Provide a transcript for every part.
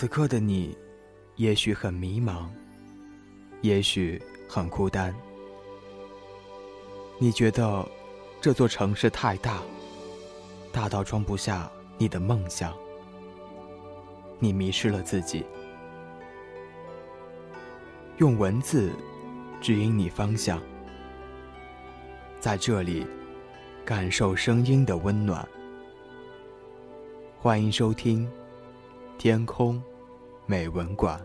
此刻的你，也许很迷茫，也许很孤单。你觉得这座城市太大，大到装不下你的梦想。你迷失了自己，用文字指引你方向，在这里感受声音的温暖。欢迎收听《天空美文馆》。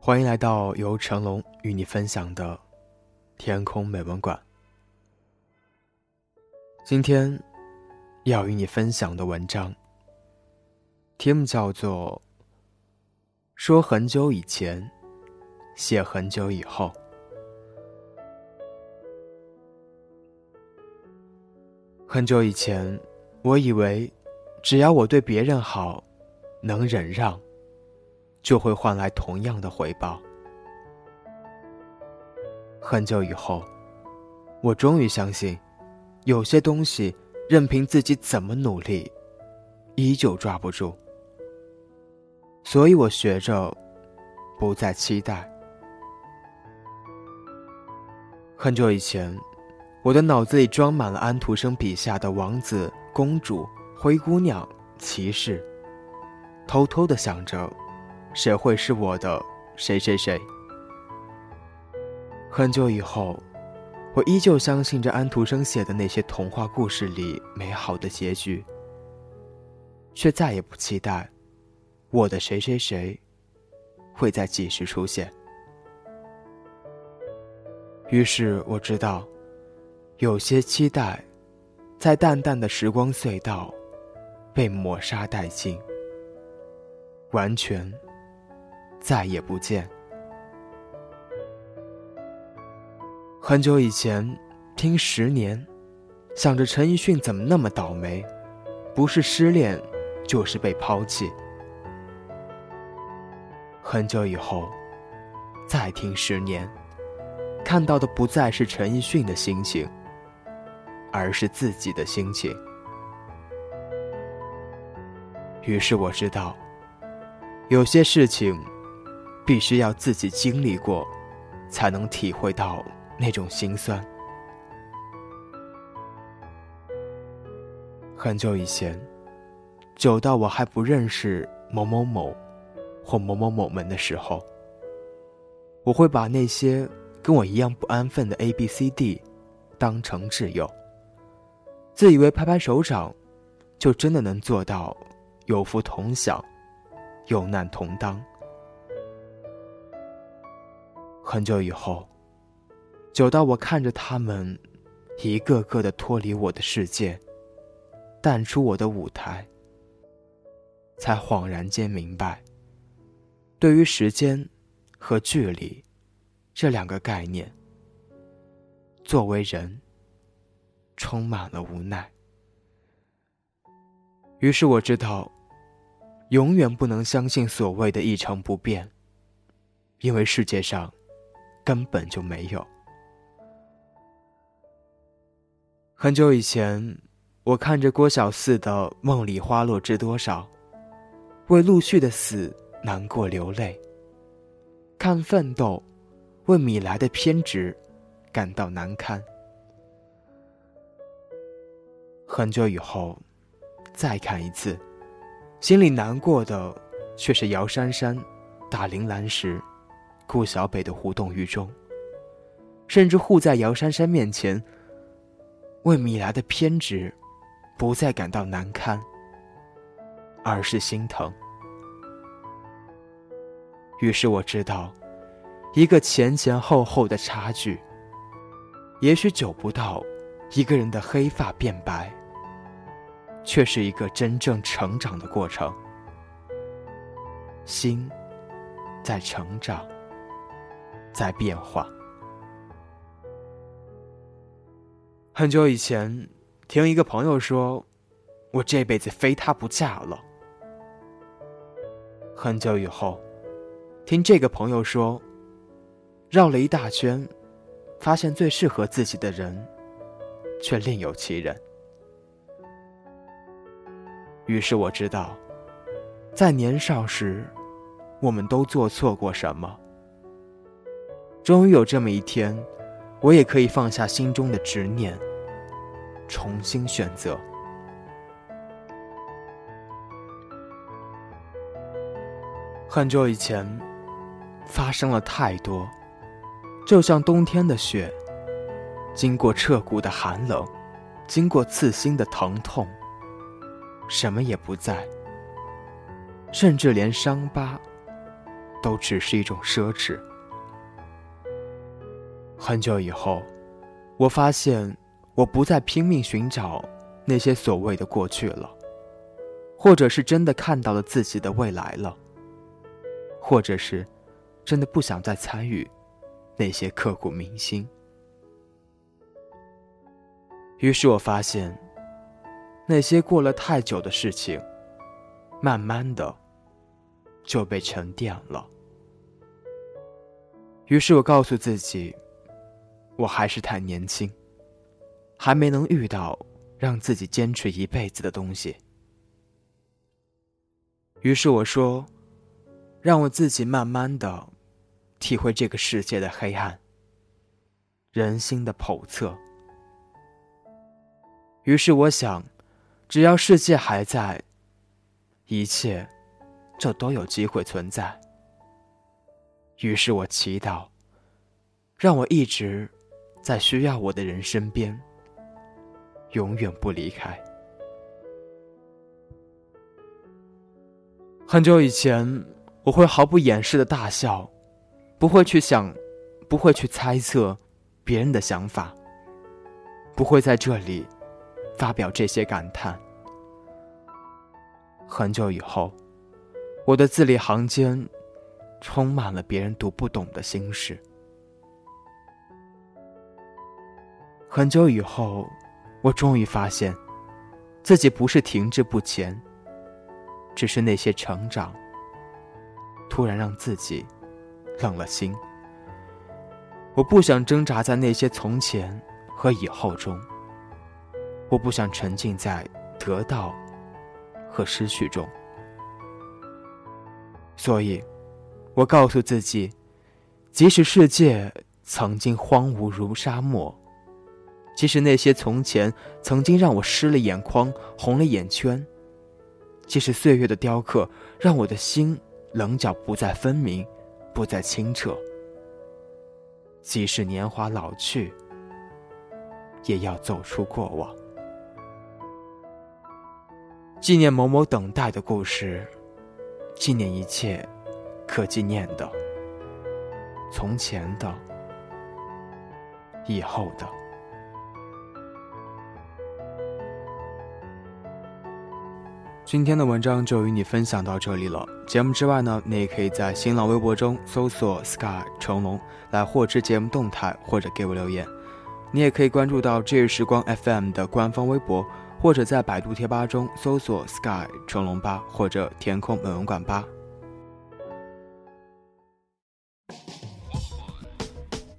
欢迎来到由成龙与你分享的《天空美文馆》。今天要与你分享的文章，题目叫做《说很久以前，写很久以后》。很久以前，我以为只要我对别人好，能忍让。就会换来同样的回报。很久以后，我终于相信，有些东西任凭自己怎么努力，依旧抓不住。所以我学着不再期待。很久以前，我的脑子里装满了安徒生笔下的王子、公主、灰姑娘、骑士，偷偷的想着。谁会是我的谁谁谁？很久以后，我依旧相信着安徒生写的那些童话故事里美好的结局，却再也不期待我的谁谁谁会在几时出现。于是我知道，有些期待，在淡淡的时光隧道被抹杀殆尽，完全。再也不见。很久以前，听十年，想着陈奕迅怎么那么倒霉，不是失恋，就是被抛弃。很久以后，再听十年，看到的不再是陈奕迅的心情，而是自己的心情。于是我知道，有些事情。必须要自己经历过，才能体会到那种心酸。很久以前，久到我还不认识某某某或某某某们的时候，我会把那些跟我一样不安分的 A、B、C、D 当成挚友，自以为拍拍手掌就真的能做到有福同享、有难同当。很久以后，久到我看着他们一个个的脱离我的世界，淡出我的舞台，才恍然间明白，对于时间和距离这两个概念，作为人，充满了无奈。于是我知道，永远不能相信所谓的一成不变，因为世界上。根本就没有。很久以前，我看着郭小四的《梦里花落知多少》，为陆续的死难过流泪；看《奋斗》，为米莱的偏执感到难堪。很久以后，再看一次，心里难过的却是姚珊珊打铃兰时。顾小北的无动于衷，甚至护在姚珊珊面前，为米莱的偏执不再感到难堪，而是心疼。于是我知道，一个前前后后的差距，也许久不到一个人的黑发变白，却是一个真正成长的过程。心在成长。在变化。很久以前，听一个朋友说，我这辈子非他不嫁了。很久以后，听这个朋友说，绕了一大圈，发现最适合自己的人，却另有其人。于是我知道，在年少时，我们都做错过什么。终于有这么一天，我也可以放下心中的执念，重新选择。很久以前，发生了太多，就像冬天的雪，经过彻骨的寒冷，经过刺心的疼痛。什么也不在，甚至连伤疤，都只是一种奢侈。很久以后，我发现我不再拼命寻找那些所谓的过去了，或者是真的看到了自己的未来了，或者是真的不想再参与那些刻骨铭心。于是我发现。那些过了太久的事情，慢慢的就被沉淀了。于是我告诉自己，我还是太年轻，还没能遇到让自己坚持一辈子的东西。于是我说，让我自己慢慢的体会这个世界的黑暗，人心的叵测。于是我想。只要世界还在，一切就都有机会存在。于是我祈祷，让我一直在需要我的人身边，永远不离开。很久以前，我会毫不掩饰的大笑，不会去想，不会去猜测别人的想法，不会在这里。发表这些感叹。很久以后，我的字里行间充满了别人读不懂的心事。很久以后，我终于发现，自己不是停滞不前，只是那些成长突然让自己冷了心。我不想挣扎在那些从前和以后中。我不想沉浸在得到和失去中，所以，我告诉自己，即使世界曾经荒芜如沙漠，即使那些从前曾经让我湿了眼眶、红了眼圈，即使岁月的雕刻让我的心棱角不再分明、不再清澈，即使年华老去，也要走出过往。纪念某某等待的故事，纪念一切可纪念的、从前的、以后的。今天的文章就与你分享到这里了。节目之外呢，你也可以在新浪微博中搜索 “sky 成龙”来获知节目动态或者给我留言。你也可以关注到“这日时光 FM” 的官方微博。或者在百度贴吧中搜索 “sky 成龙吧”或者“天空美文馆吧”。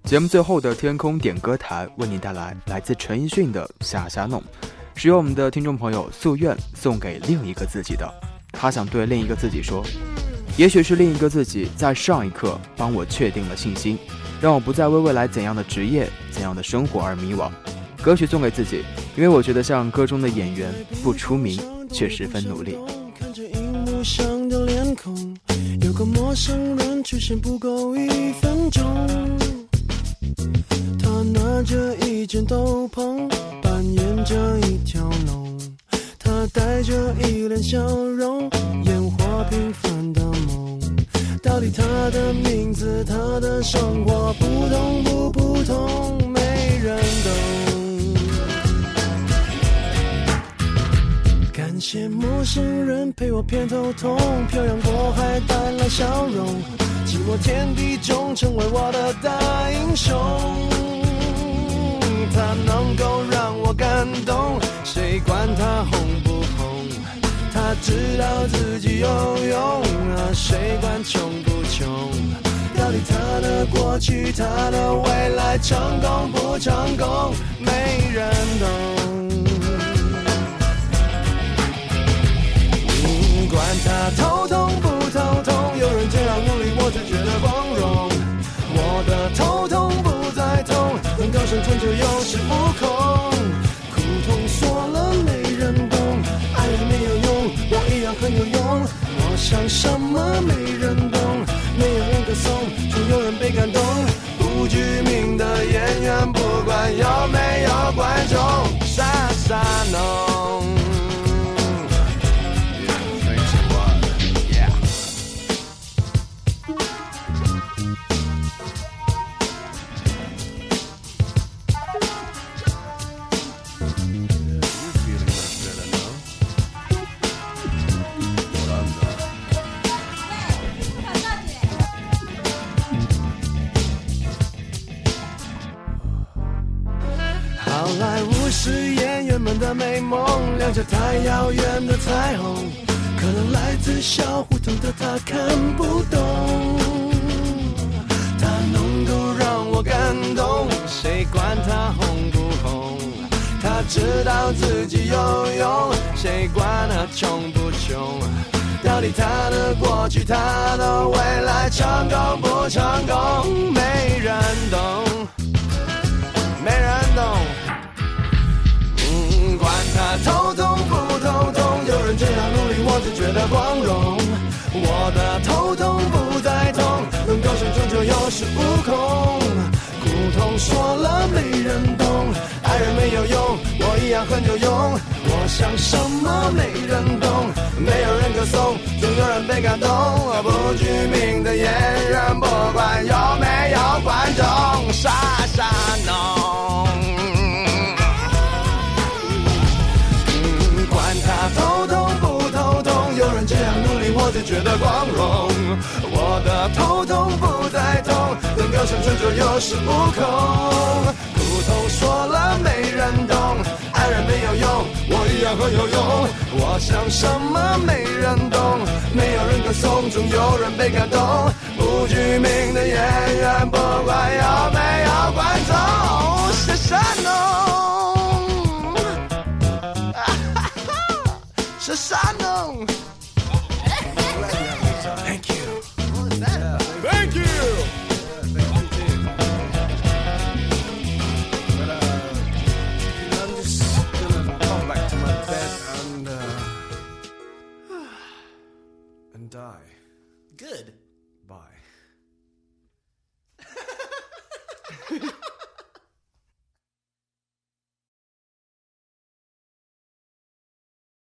节目最后的天空点歌台为你带来来自陈奕迅的《下下弄》，是由我们的听众朋友夙愿送给另一个自己的。他想对另一个自己说：“也许是另一个自己在上一刻帮我确定了信心，让我不再为未来怎样的职业、怎样的生活而迷惘。”歌曲送给自己，因为我觉得像歌中的演员，不出名却十分努力。看着荧幕上的脸孔，有个陌生人出现不够一分钟。他拿着一件斗篷，扮演着一条龙。他带着一脸笑容，演活平凡的梦。到底他的名字，他的生活，普通不普通，没人懂。感谢陌生人陪我偏头痛，漂洋过海带来笑容，寂寞天地中成为我的大英雄。管他红不红？他知道自己有用啊，谁管穷不穷？到底他的过去，他的未来，成功不成功，没人懂。嗯，管他头想什么美好莱坞是演员们的美梦，亮着太遥远的彩虹，可能来自小胡同的他看不懂，他能够让我感动，谁管他红不红？他知道自己有用，谁管他穷不穷？到底他的过去，他的未来，成功不成功，我的头痛不再痛，能够生存就有恃无恐。苦痛说了没人懂，爱人没有用，我一样很有用。我想什么没人懂，没有人歌颂，总有人被感动。不具名的演员，不管有的，光荣。我的头痛不再痛，能够生存就有恃无恐。苦痛说了没人懂，爱人没有用，我一样很有用。我想什么没人懂，没有人歌颂，总有人被感动。不具名的演员，不管有没有观众，是山弄。是山